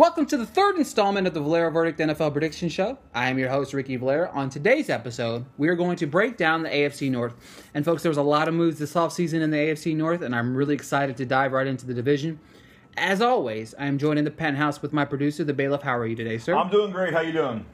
Welcome to the third installment of the Valera Verdict NFL Prediction Show. I am your host, Ricky Valera. On today's episode, we are going to break down the AFC North. And folks, there was a lot of moves this offseason in the AFC North, and I'm really excited to dive right into the division. As always, I am joined in the penthouse with my producer, the bailiff. How are you today, sir? I'm doing great. How you doing?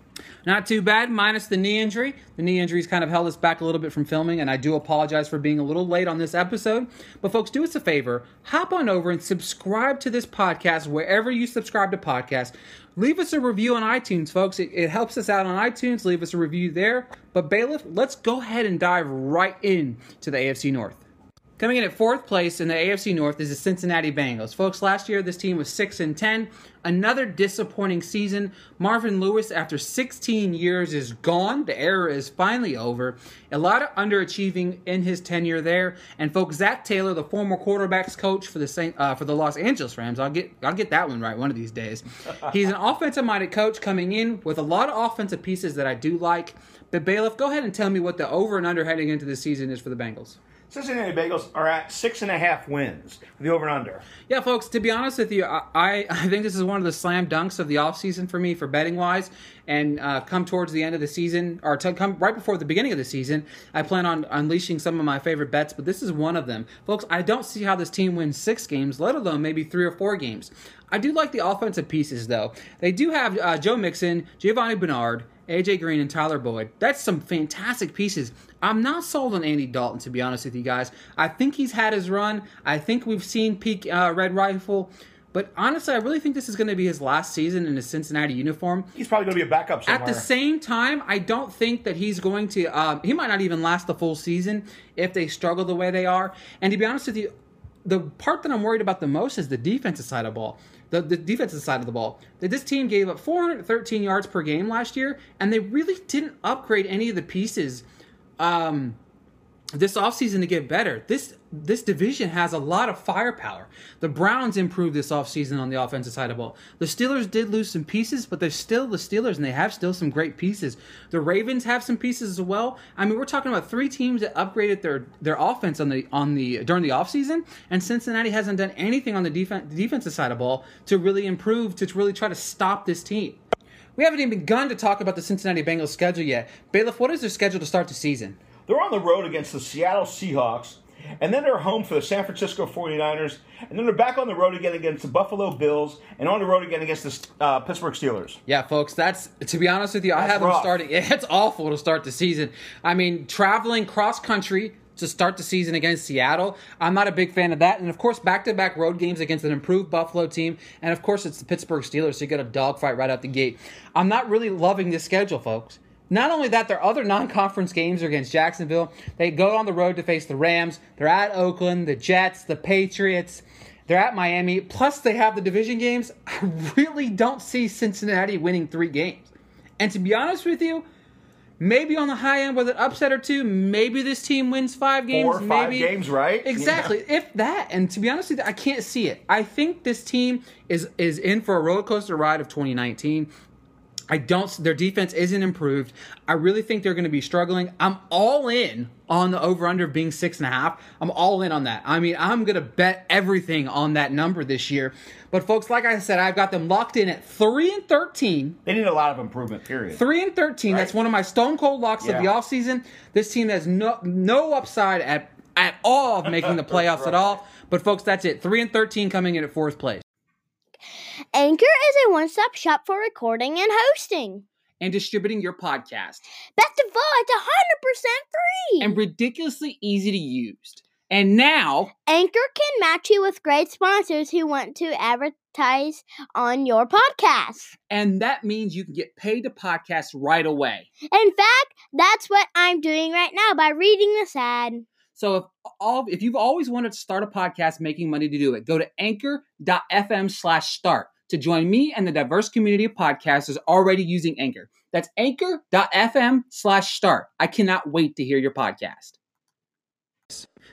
Not too bad, minus the knee injury. The knee injury's kind of held us back a little bit from filming, and I do apologize for being a little late on this episode. But folks, do us a favor, hop on over and subscribe to this podcast wherever you subscribe to podcasts. Leave us a review on iTunes, folks. It, it helps us out on iTunes. Leave us a review there. But bailiff, let's go ahead and dive right in to the AFC North. Coming in at fourth place in the AFC North is the Cincinnati Bengals. Folks, last year this team was 6 and 10. Another disappointing season. Marvin Lewis, after 16 years, is gone. The era is finally over. A lot of underachieving in his tenure there. And folks, Zac Taylor, the former quarterbacks coach for the Saint, uh, for the Los Angeles Rams, I'll get I'll get that one right one of these days. He's an offensive-minded coach coming in with a lot of offensive pieces that I do like. But bailiff, go ahead and tell me what the over and under heading into the season is for the Bengals. Cincinnati Bengals are at six and a half wins, the over and under. Yeah, folks, to be honest with you, I, I think this is one of the slam dunks of the offseason for me for betting wise. And uh, come towards the end of the season, or to come right before the beginning of the season, I plan on unleashing some of my favorite bets, but this is one of them. Folks, I don't see how this team wins six games, let alone maybe three or four games. I do like the offensive pieces, though. They do have uh, Joe Mixon, Giovani Bernard, AJ Green and Tyler Boyd. That's some fantastic pieces. I'm not sold on Andy Dalton, to be honest with you guys. I think he's had his run. I think we've seen peak uh, Red Rifle. But honestly, I really think this is going to be his last season in a Cincinnati uniform. He's probably going to be a backup somewhere. At the same time, I don't think that he's going to. Uh, he might not even last the full season if they struggle the way they are. And to be honest with you, the part that I'm worried about the most is the defensive side of the ball the, the defensive side of the ball. That this team gave up 413 yards per game last year, and they really didn't upgrade any of the pieces um, this offseason to get better. This this division has a lot of firepower. The Browns improved this offseason on the offensive side of ball. The Steelers did lose some pieces, but they're still the Steelers and they have still some great pieces. The Ravens have some pieces as well. I mean, we're talking about three teams that upgraded their their offense on the on the during the offseason, and Cincinnati hasn't done anything on the defense the defensive side of ball to really improve to really try to stop this team. We haven't even begun to talk about the Cincinnati Bengals schedule yet. Bailiff, what is their schedule to start the season? They're on the road against the Seattle Seahawks, and then they're home for the San Francisco 49ers, and then they're back on the road again against the Buffalo Bills, and on the road again against the uh, Pittsburgh Steelers. Yeah, folks, that's to be honest with you, I have them starting. It's awful to start the season. I mean, traveling cross country to start the season against Seattle. I'm not a big fan of that. And of course, back to back road games against an improved Buffalo team. And of course, it's the Pittsburgh Steelers, so you get a dogfight right out the gate. I'm not really loving this schedule, folks. Not only that, their other non conference games are against Jacksonville. They go on the road to face the Rams. They're at Oakland, the Jets, the Patriots. They're at Miami. Plus, they have the division games. I really don't see Cincinnati winning three games. And to be honest with you, maybe on the high end with an upset or two, maybe this team wins five games. Four or five maybe. games, right? Exactly. Yeah. If that, and to be honest with you, I can't see it. I think this team is is in for a roller coaster ride of 2019. I don't. Their defense isn't improved. I really think they're going to be struggling. I'm all in on the over under being six and a half. I'm all in on that. I mean, I'm going to bet everything on that number this year. But folks, like I said, I've got them locked in at three and thirteen. They need a lot of improvement. Period. Three and thirteen. Right? That's one of my stone cold locks yeah. of the offseason. This team has no no upside at at all of making the playoffs right. at all. But folks, that's it. Three and thirteen coming in at fourth place. Anchor is a one stop shop for recording and hosting. And distributing your podcast. Best of all, it's 100% free. And ridiculously easy to use. And now, Anchor can match you with great sponsors who want to advertise on your podcast. And that means you can get paid to podcast right away. In fact, that's what I'm doing right now by reading this ad. So if all if you've always wanted to start a podcast making money to do it, go to anchor.fm slash start to join me and the diverse community of podcasters already using Anchor. That's anchor.fm slash start. I cannot wait to hear your podcast.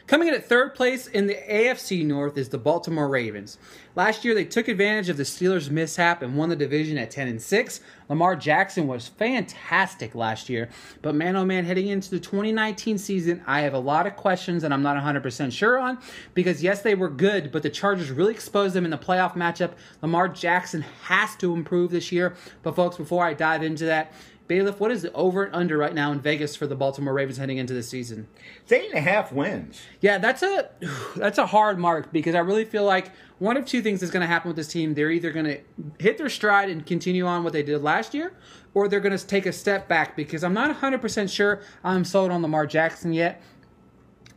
Coming in at third place in the AFC North is the Baltimore Ravens. Last year they took advantage of the Steelers' mishap and won the division at 10 and 6. Lamar Jackson was fantastic last year, but man oh man, heading into the 2019 season, I have a lot of questions and I'm not 100% sure on because yes, they were good, but the Chargers really exposed them in the playoff matchup. Lamar Jackson has to improve this year. But folks, before I dive into that, Bailiff, what is the over and under right now in Vegas for the Baltimore Ravens heading into the season? It's eight and a half wins. Yeah, that's a that's a hard mark because I really feel like one of two things is going to happen with this team. They're either going to hit their stride and continue on what they did last year, or they're going to take a step back because I'm not 100% sure I'm sold on Lamar Jackson yet.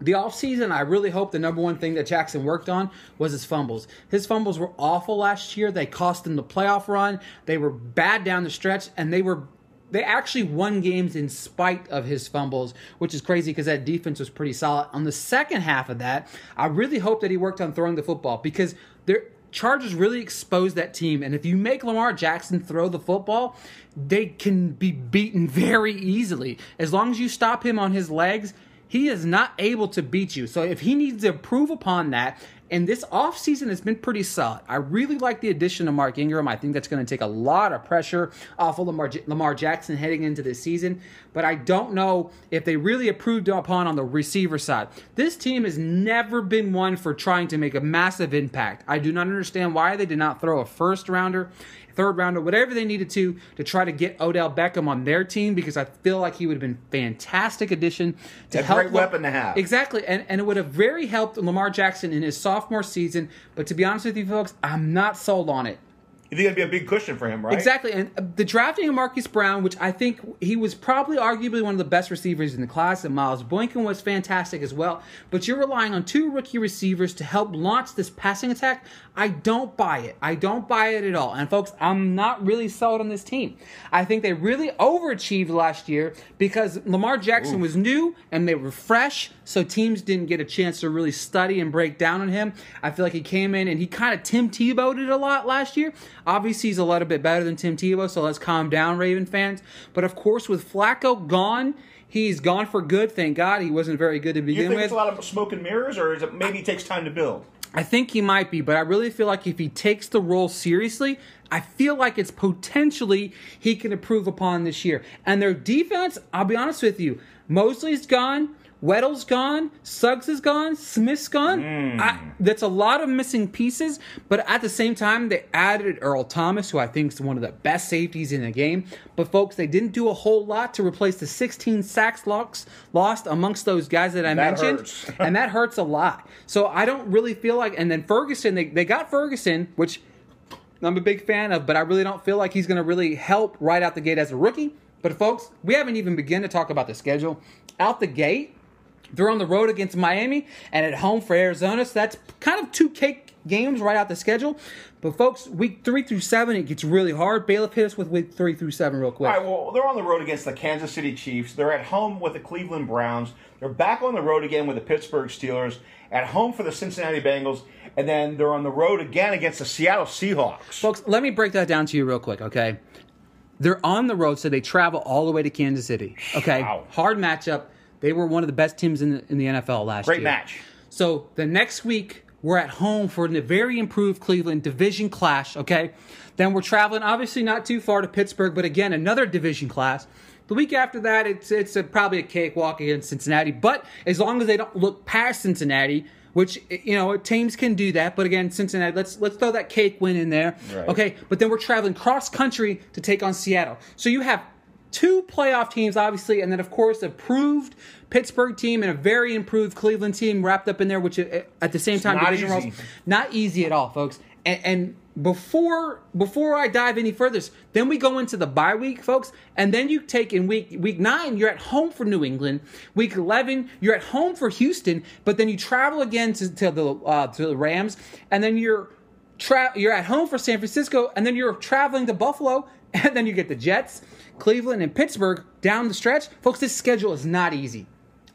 The offseason, I really hope the number one thing that Jackson worked on was his fumbles. His fumbles were awful last year. They cost him the playoff run. They were bad down the stretch, and they were they actually won games in spite of his fumbles, which is crazy because that defense was pretty solid. On the second half of that, I really hope that he worked on throwing the football because their Chargers really exposed that team. And if you make Lamar Jackson throw the football, they can be beaten very easily. As long as you stop him on his legs, he is not able to beat you. So if he needs to improve upon that, and this offseason has been pretty solid. I really like the addition of Mark Ingram. I think that's going to take a lot of pressure off of Lamar, Lamar Jackson heading into this season. But I don't know if they really improved upon on the receiver side. This team has never been one for trying to make a massive impact. I do not understand why they did not throw a first rounder third rounder, whatever they needed to to try to get Odell Beckham on their team because I feel like he would have been fantastic addition to a help. great weapon to have. Exactly, and and it would have very helped Lamar Jackson in his sophomore season. But to be honest with you, folks, I'm not sold on it. You think it'd be a big cushion for him, right? Exactly, and uh, the drafting of Marquise Brown, which I think he was probably arguably one of the best receivers in the class, and Miles Boykin was fantastic as well. But you're relying on two rookie receivers to help launch this passing attack. I don't buy it. I don't buy it at all. And folks, I'm not really sold on this team. I think they really overachieved last year because Lamar Jackson Oof. was new and they were fresh, so teams didn't get a chance to really study and break down on him. I feel like he came in and he kind of Tim Tebowed it a lot last year. Obviously, he's a little bit better than Tim Tebow, so let's calm down, Raven fans. But of course, with Flacco gone, he's gone for good. Thank God he wasn't very good to begin with. you think with. It's a lot of smoke and mirrors, or is it maybe it takes time to build? I think he might be, but I really feel like if he takes the role seriously, I feel like it's potentially he can improve upon this year. And their defense, I'll be honest with you, Mosley's gone. Weddle's gone, Suggs is gone, Smith's gone. Mm. I, that's a lot of missing pieces, but at the same time, they added Earl Thomas, who I think is one of the best safeties in the game. But folks, they didn't do a whole lot to replace the 16 sacks lost, lost amongst those guys that I that mentioned, and that hurts a lot. So I don't really feel like. And then Ferguson, they, they got Ferguson, which I'm a big fan of, but I really don't feel like he's going to really help right out the gate as a rookie. But folks, we haven't even begun to talk about the schedule. Out the gate, they're on the road against Miami and at home for Arizona. So that's kind of two cake games right out the schedule. But folks, week three through seven, it gets really hard. Bailiff hit us with week three through seven real quick. All right, well, they're on the road against the Kansas City Chiefs. They're at home with the Cleveland Browns. They're back on the road again with the Pittsburgh Steelers. At home for the Cincinnati Bengals. And then they're on the road again against the Seattle Seahawks. Folks, let me break that down to you real quick, okay? They're on the road, so they travel all the way to Kansas City. Okay? Wow. Hard matchup. They were one of the best teams in the, in the NFL last Great year. Great match. So the next week, we're at home for a very improved Cleveland division clash, okay? Then we're traveling, obviously not too far to Pittsburgh, but again, another division clash. The week after that, it's it's a, probably a cakewalk against Cincinnati. But as long as they don't look past Cincinnati, which you know teams can do that. But again, Cincinnati, let's let's throw that cake win in there. Right. Okay, but then we're traveling cross country to take on Seattle. So you have two playoff teams, obviously, and then of course a proved Pittsburgh team and a very improved Cleveland team wrapped up in there, which uh, at the same time not division easy. roles, not easy at all, folks. And, and before before I dive any further, then we go into the bye week, folks, and then you take in week week nine, you're at home for New England. Week eleven, you're at home for Houston, but then you travel again to, to the uh, to the Rams, and then you're tra- you're at home for San Francisco, and then you're traveling to Buffalo, and then you get the Jets, Cleveland, and Pittsburgh down the stretch. Folks, this schedule is not easy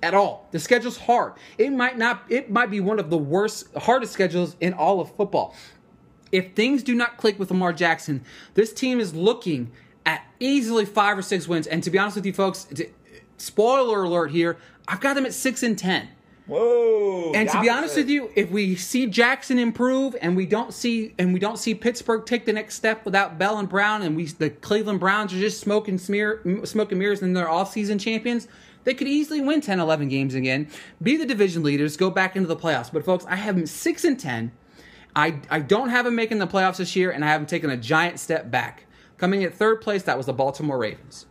at all. The schedule's hard. It might not it might be one of the worst hardest schedules in all of football. If things do not click with Lamar Jackson, this team is looking at easily 5 or 6 wins and to be honest with you folks, spoiler alert here, I've got them at 6 and 10. Whoa! And to be honest with you, if we see Jackson improve and we don't see and we don't see Pittsburgh take the next step without Bell and Brown and we the Cleveland Browns are just smoking smear smoking mirrors and they're off-season champions, they could easily win 10 11 games again, be the division leaders, go back into the playoffs. But folks, I have them 6 and 10. I I don't have them making the playoffs this year and I haven't taken a giant step back. Coming at third place, that was the Baltimore Ravens.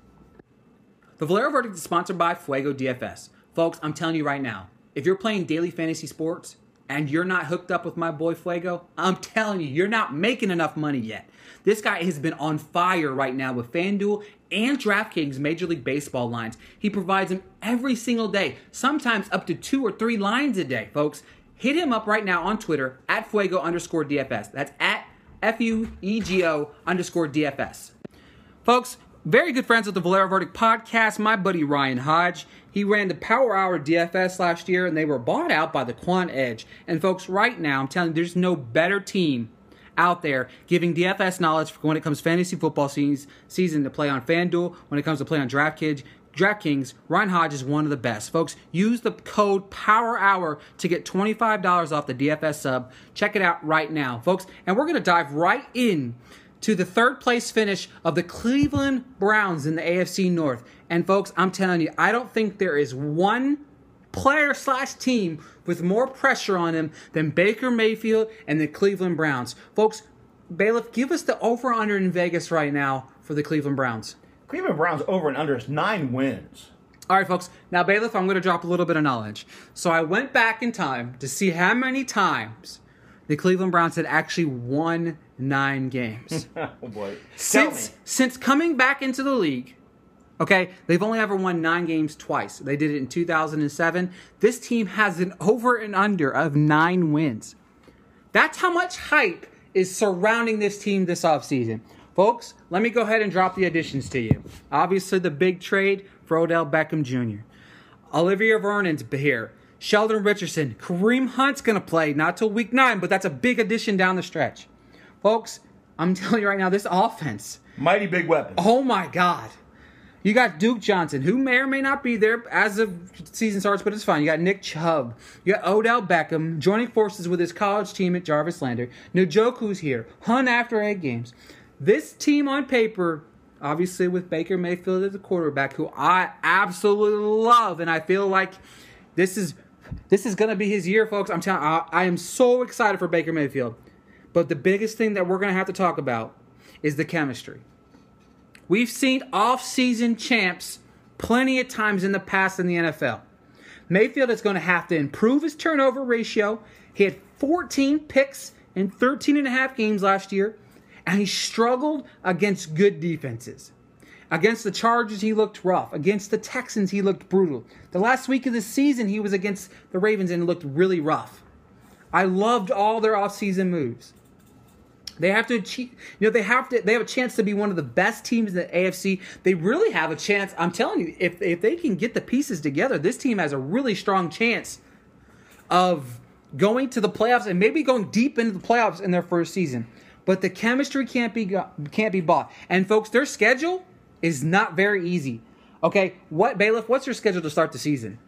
The Valero Verdict is sponsored by Fuego DFS. Folks, I'm telling you right now, if you're playing daily fantasy sports and you're not hooked up with my boy Fuego, I'm telling you, you're not making enough money yet. This guy has been on fire right now with FanDuel and DraftKings Major League Baseball lines. He provides them every single day, sometimes up to two or three lines a day, folks. Hit him up right now on Twitter at Fuego underscore DFS. That's at F U E G O underscore DFS. Folks, very good friends with the Valero Verdict podcast. My buddy Ryan Hodge, he ran the Power Hour DFS last year, and they were bought out by the Quant Edge. And folks, right now, I'm telling you, there's no better team out there giving DFS knowledge when it comes to fantasy football season, to play on FanDuel, when it comes to play on DraftKings. DraftKings, Ryan Hodge is one of the best. Folks, use the code Power Hour to get $25 off the DFS sub. Check it out right now, folks. And we're going to dive right in to the third place finish of the Cleveland Browns in the AFC North. And folks, I'm telling you, I don't think there is one player slash team with more pressure on him than Baker Mayfield and the Cleveland Browns. Folks, Bailiff, give us the over under in Vegas right now for the Cleveland Browns. Cleveland Browns over and under is nine wins. All right, folks. Now, Bailiff, I'm going to drop a little bit of knowledge. So I went back in time to see how many times the Cleveland Browns had actually won nine games. oh since since coming back into the league, okay, they've only ever won nine games twice. They did it in 2007. This team has an over and under of nine wins. That's how much hype is surrounding this team this offseason. Folks, let me go ahead and drop the additions to you. Obviously, the big trade for Odell Beckham Jr. Olivier Vernon's here. Sheldon Richardson. Kareem Hunt's going to play, not till week nine, but that's a big addition down the stretch. Folks, I'm telling you right now, this offense, Mighty big weapon. oh my God. You got Duke Johnson, who may or may not be there as the season starts, but it's fine. You got Nick Chubb. You got Odell Beckham joining forces with his college team at Jarvis Landry. Njoku's here. Hunt after eight games. This team on paper, obviously with Baker Mayfield as the quarterback, who I absolutely love, and I feel like this is this is gonna be his year, folks. I'm telling I, I am so excited for Baker Mayfield. But the biggest thing that we're gonna have to talk about is the chemistry. We've seen off-season champs plenty of times in the past in the NFL. Mayfield is going to have to improve his turnover ratio. He had 14 picks in 13 and a half games last year, and he struggled against good defenses. Against the Chargers, he looked rough. Against the Texans, he looked brutal. The last week of the season, he was against the Ravens and looked really rough. I loved all their offseason moves. They have to achieve, you know, they have to, they have a chance to be one of the best teams in the AFC. They really have a chance. I'm telling you, if, if they can get the pieces together, this team has a really strong chance of going to the playoffs and maybe going deep into the playoffs in their first season. But the chemistry can't be can't be bought. And folks, their schedule is not very easy. Okay, what bailiff? What's your schedule to start the season?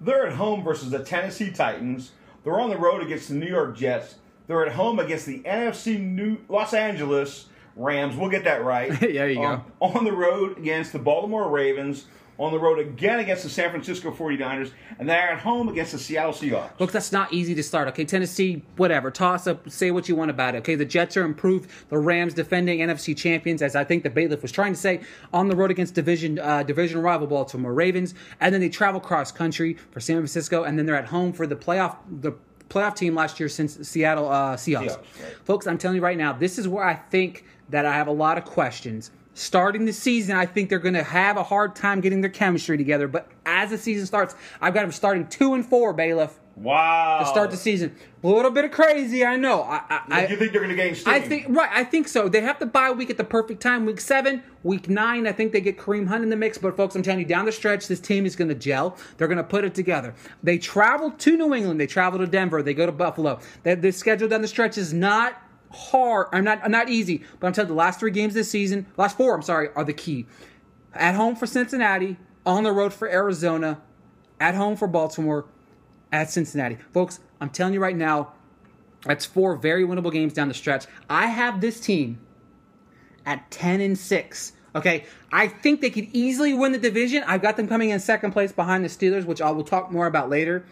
They're at home versus the Tennessee Titans. They're on the road against the New York Jets. They're at home against the NFC New Los Angeles Rams. We'll get that right. There you go. Um, on the road against the Baltimore Ravens. On the road again against the San Francisco 49ers. And they're at home against the Seattle Seahawks. Look, that's not easy to start. Okay, Tennessee, whatever. Toss up, say what you want about it. Okay, the Jets are improved. The Rams, defending NFC champions, as I think the bailiff was trying to say, on the road against division uh, division rival Baltimore Ravens, and then they travel cross country for San Francisco, and then they're at home for the playoff the playoff team last year since Seattle uh, Seahawks. Seahawks, right. Folks, I'm telling you right now, this is where I think that I have a lot of questions. Starting the season, I think they're going to have a hard time getting their chemistry together. But as the season starts, I've got them starting two and four, bailiff Wow. to start the season. A little bit of crazy, I know. I, I, you think they're going to gain steam? I think right. I think so. They have to bye week at the perfect time. Week seven, week nine. I think they get Kareem Hunt in the mix. But folks, I'm telling you, down the stretch, this team is going to gel. They're going to put it together. They travel to New England. They travel to Denver. They go to Buffalo. They, the schedule down the stretch is not hard. I'm not not easy. But I'm telling you, the last three games this season, last four, I'm sorry, are the key. At home for Cincinnati, on the road for Arizona, at home for Baltimore, at Cincinnati. Folks, I'm telling you right now, that's four very winnable games down the stretch. I have this team at 10 and 6. Okay, I think they could easily win the division. I've got them coming in second place behind the Steelers, which I will talk more about later.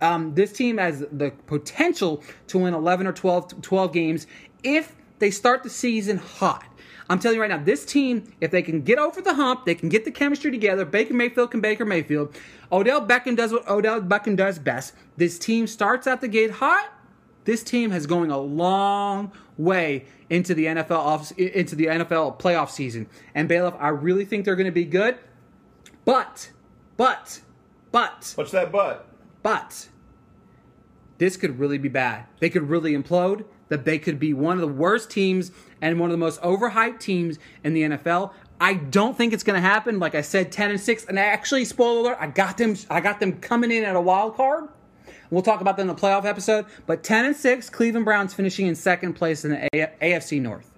Um, this team has the potential to win 11 or 12, 12 games if they start the season hot. I'm telling you right now, this team, if they can get over the hump, they can get the chemistry together. Baker Mayfield can Baker Mayfield. Odell Beckham does what Odell Beckham does best. This team starts out the gate hot. This team has going a long way into the NFL off, into the NFL playoff season. And Bailiff, I really think they're going to be good. But, but, but, What's that but? but this could really be bad. They could really implode. That they could be one of the worst teams and one of the most overhyped teams in the NFL. I don't think it's going to happen. Like I said, ten and six, and actually, spoiler alert, I got them. I got them coming in at a wild card. We'll talk about that in the playoff episode. But ten and six, Cleveland Browns finishing in second place in the AFC North.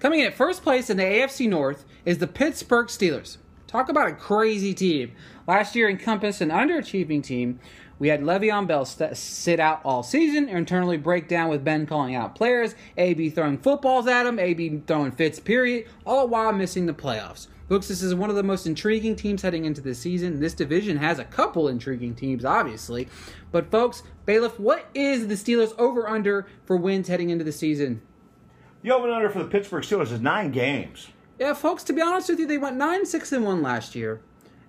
Coming in at first place in the AFC North is the Pittsburgh Steelers. Talk about a crazy team. Last year encompassed an underachieving team. We had Le'Veon Bell st- sit out all season, internally break down with Ben calling out players, AB throwing footballs at him, AB throwing fits, period, all while missing the playoffs. Folks, this is one of the most intriguing teams heading into this season. This division has a couple intriguing teams, obviously. But, folks, Bailiff, what is the Steelers over under for wins heading into the season? The over under for the Pittsburgh Steelers is nine games. Yeah, folks, to be honest with you, they went 9 6 and 1 last year.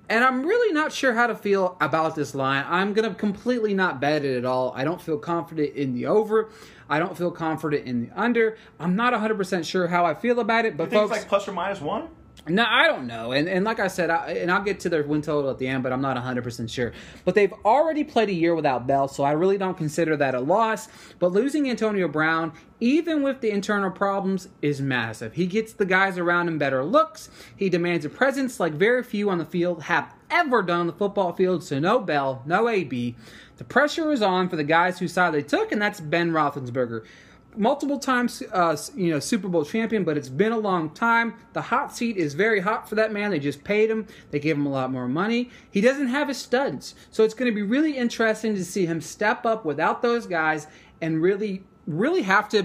And I'm really not sure how to feel about this line. I'm going to completely not bet it at all. I don't feel confident in the over. I don't feel confident in the under. I'm not 100% sure how I feel about it, but You think folks, it's like plus or minus one? No, I don't know. And and like I said, I, and I'll get to their win total at the end, but I'm not 100% sure. But they've already played a year without Bell, so I really don't consider that a loss. But losing Antonio Brown, even with the internal problems, is massive. He gets the guys around him better looks. He demands a presence like very few on the field have ever done on the football field. So no Bell, no AB. The pressure is on for the guys whose side they took, and that's Ben Roethlisberger multiple times uh, you know super bowl champion but it's been a long time. The hot seat is very hot for that man. They just paid him. They gave him a lot more money. He doesn't have his studs. So it's going to be really interesting to see him step up without those guys and really really have to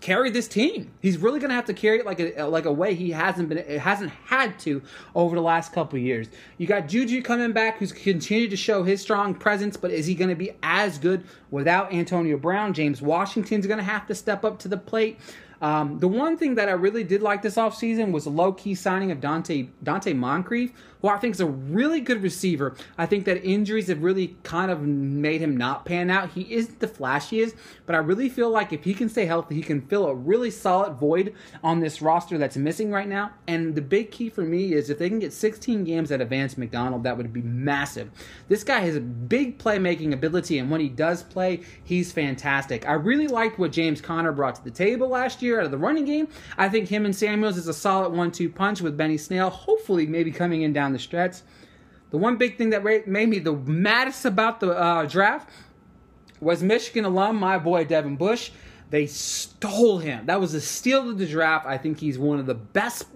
carry this team. He's really going to have to carry it like a like a way he hasn't been it hasn't had to over the last couple years. You got Juju coming back who's continued to show his strong presence, but is he going to be as good without Antonio Brown? James Washington's going to have to step up to the plate. Um, the one thing that I really did like this offseason was a low key signing of Donte Donte Moncrief, who I think is a really good receiver. I think that injuries have really kind of made him not pan out. He isn't the flashiest, but I really feel like if he can stay healthy, he can fill a really solid void on this roster that's missing right now. And the big key for me is if they can get 16 games at Advance McDonald, that would be massive. This guy has a big playmaking ability, and when he does play, he's fantastic. I really liked what James Conner brought to the table last year out of the running game. I think him and Samuels is a solid one-two punch with Benny Snell. Hopefully, maybe coming in down the stretch. The one big thing that made me the maddest about the uh, draft was Michigan alum, my boy Devin Bush. They stole him. That was a steal of the draft. I think he's one of the best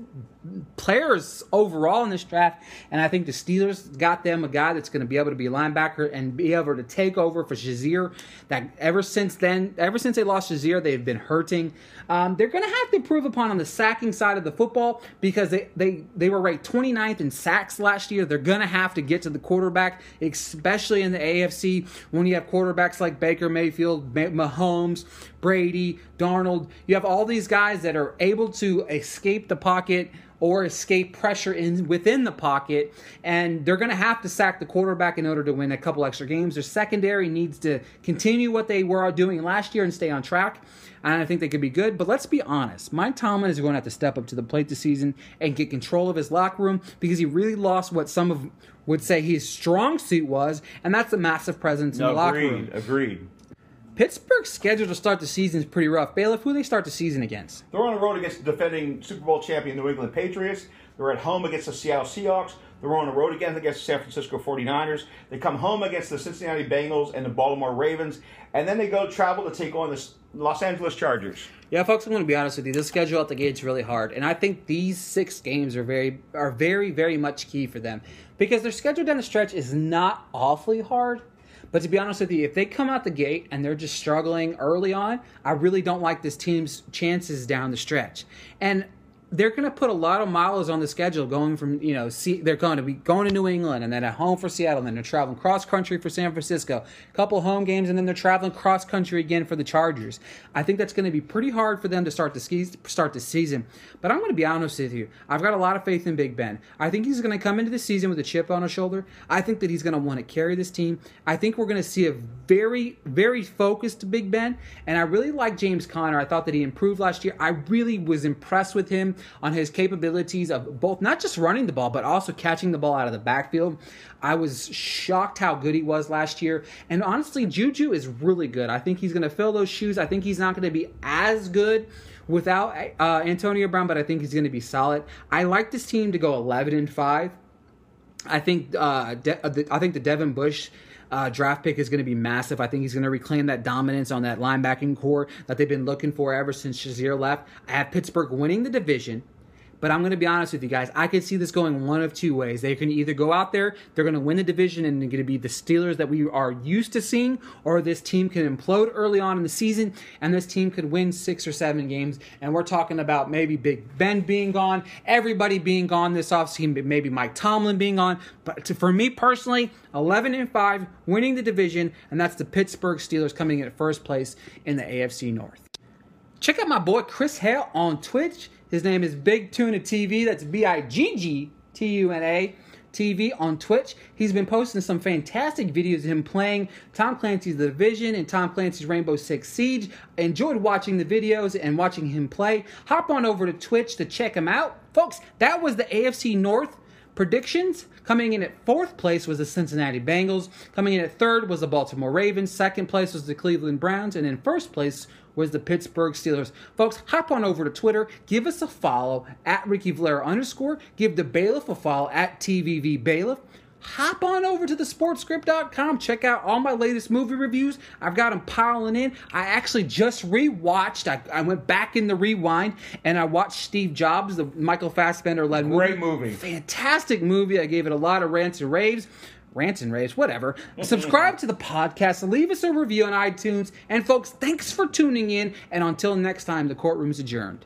players overall in this draft, and I think the Steelers got them a guy that's going to be able to be a linebacker and be able to take over for Shazier. That ever since then, ever since they lost Shazier, they've been hurting. Um, they're going to have to improve upon on the sacking side of the football because they they they were ranked 29th in sacks last year. They're going to have to get to the quarterback, especially in the AFC when you have quarterbacks like Baker Mayfield, Mahomes, Brady, Darnold. You have all these guys that are able to escape the pocket or escape pressure in within the pocket, and they're going to have to sack the quarterback in order to win a couple extra games. Their secondary needs to continue what they were doing last year and stay on track. And I think they could be good. But let's be honest, Mike Tomlin is going to have to step up to the plate this season and get control of his locker room because he really lost what some of would say his strong suit was, and that's a massive presence in No, the locker room. agreed. room. Agreed. Pittsburgh's schedule to start the season is pretty rough. Bailiff, who they start the season against? They're on the road against the defending Super Bowl champion New England Patriots. They're at home against the Seattle Seahawks. They're on the road again against the San Francisco 49ers. They come home against the Cincinnati Bengals and the Baltimore Ravens. And then they go travel to take on the Los Angeles Chargers. Yeah, folks, I'm going to be honest with you. This schedule out the gate is really hard, and I think these six games are very, are very, very much key for them because their schedule down the stretch is not awfully hard, But to be honest with you, if they come out the gate and they're just struggling early on, I really don't like this team's chances down the stretch. And they're going to put a lot of miles on the schedule going from you know see they're going to be going to new england and then at home for seattle and then they're traveling cross country for san francisco. A couple home games and then they're traveling cross country again for the chargers. I think that's going to be pretty hard for them to start the start the season. But i'm going to be honest with you. I've got a lot of faith in big ben. I think he's going to come into the season with a chip on his shoulder. I think that he's going to want to carry this team. I think we're going to see a very very focused big ben. And i really like james conner. I thought that he improved last year. I really was impressed with him on his capabilities of both not just running the ball, but also catching the ball out of the backfield. I was shocked how good he was last year. And honestly, Juju is really good. I think he's going to fill those shoes. I think he's not going to be as good without uh, Antonio Brown, but I think he's going to be solid. I like this team to go 11 and 5. I think uh, De- I think the Devin Bush uh, draft pick is going to be massive. I think he's going to reclaim that dominance on that linebacking corps that they've been looking for ever since Shazier left. I have Pittsburgh winning the division. But I'm going to be honest with you guys. I could see this going one of two ways. They can either go out there, they're going to win the division, and they're going to be the Steelers that we are used to seeing, or this team can implode early on in the season, and this team could win six or seven games. And we're talking about maybe Big Ben being gone, everybody being gone this offseason, maybe Mike Tomlin being gone. But for me personally, 11 and 5, winning the division, and that's the Pittsburgh Steelers coming in at first place in the AFC North. Check out my boy Chris Hale on Twitch. His name is Big Tuna TV. That's B I G G T U N A TV on Twitch. He's been posting some fantastic videos of him playing Tom Clancy's The Division and Tom Clancy's Rainbow Six Siege. I enjoyed watching the videos and watching him play. Hop on over to Twitch to check him out. Folks, that was the AFC North predictions. Coming in at fourth place was the Cincinnati Bengals. Coming in at third was the Baltimore Ravens. Second place was the Cleveland Browns. And in first place was the Pittsburgh Steelers. Folks, hop on over to Twitter, give us a follow at Ricky Valera underscore, give the bailiff a follow at TVV Bailiff. Hop on over to thesportscript.com. Check out all my latest movie reviews. I've got them piling in. I actually just rewatched. I, I went back in the rewind and I watched Steve Jobs, the Michael Fassbender led movie. Great movie. Fantastic movie. I gave it a lot of rants and raves rants and raves, whatever. Subscribe to the podcast, leave us a review on iTunes, and folks, thanks for tuning in. And until next time, the courtroom's adjourned.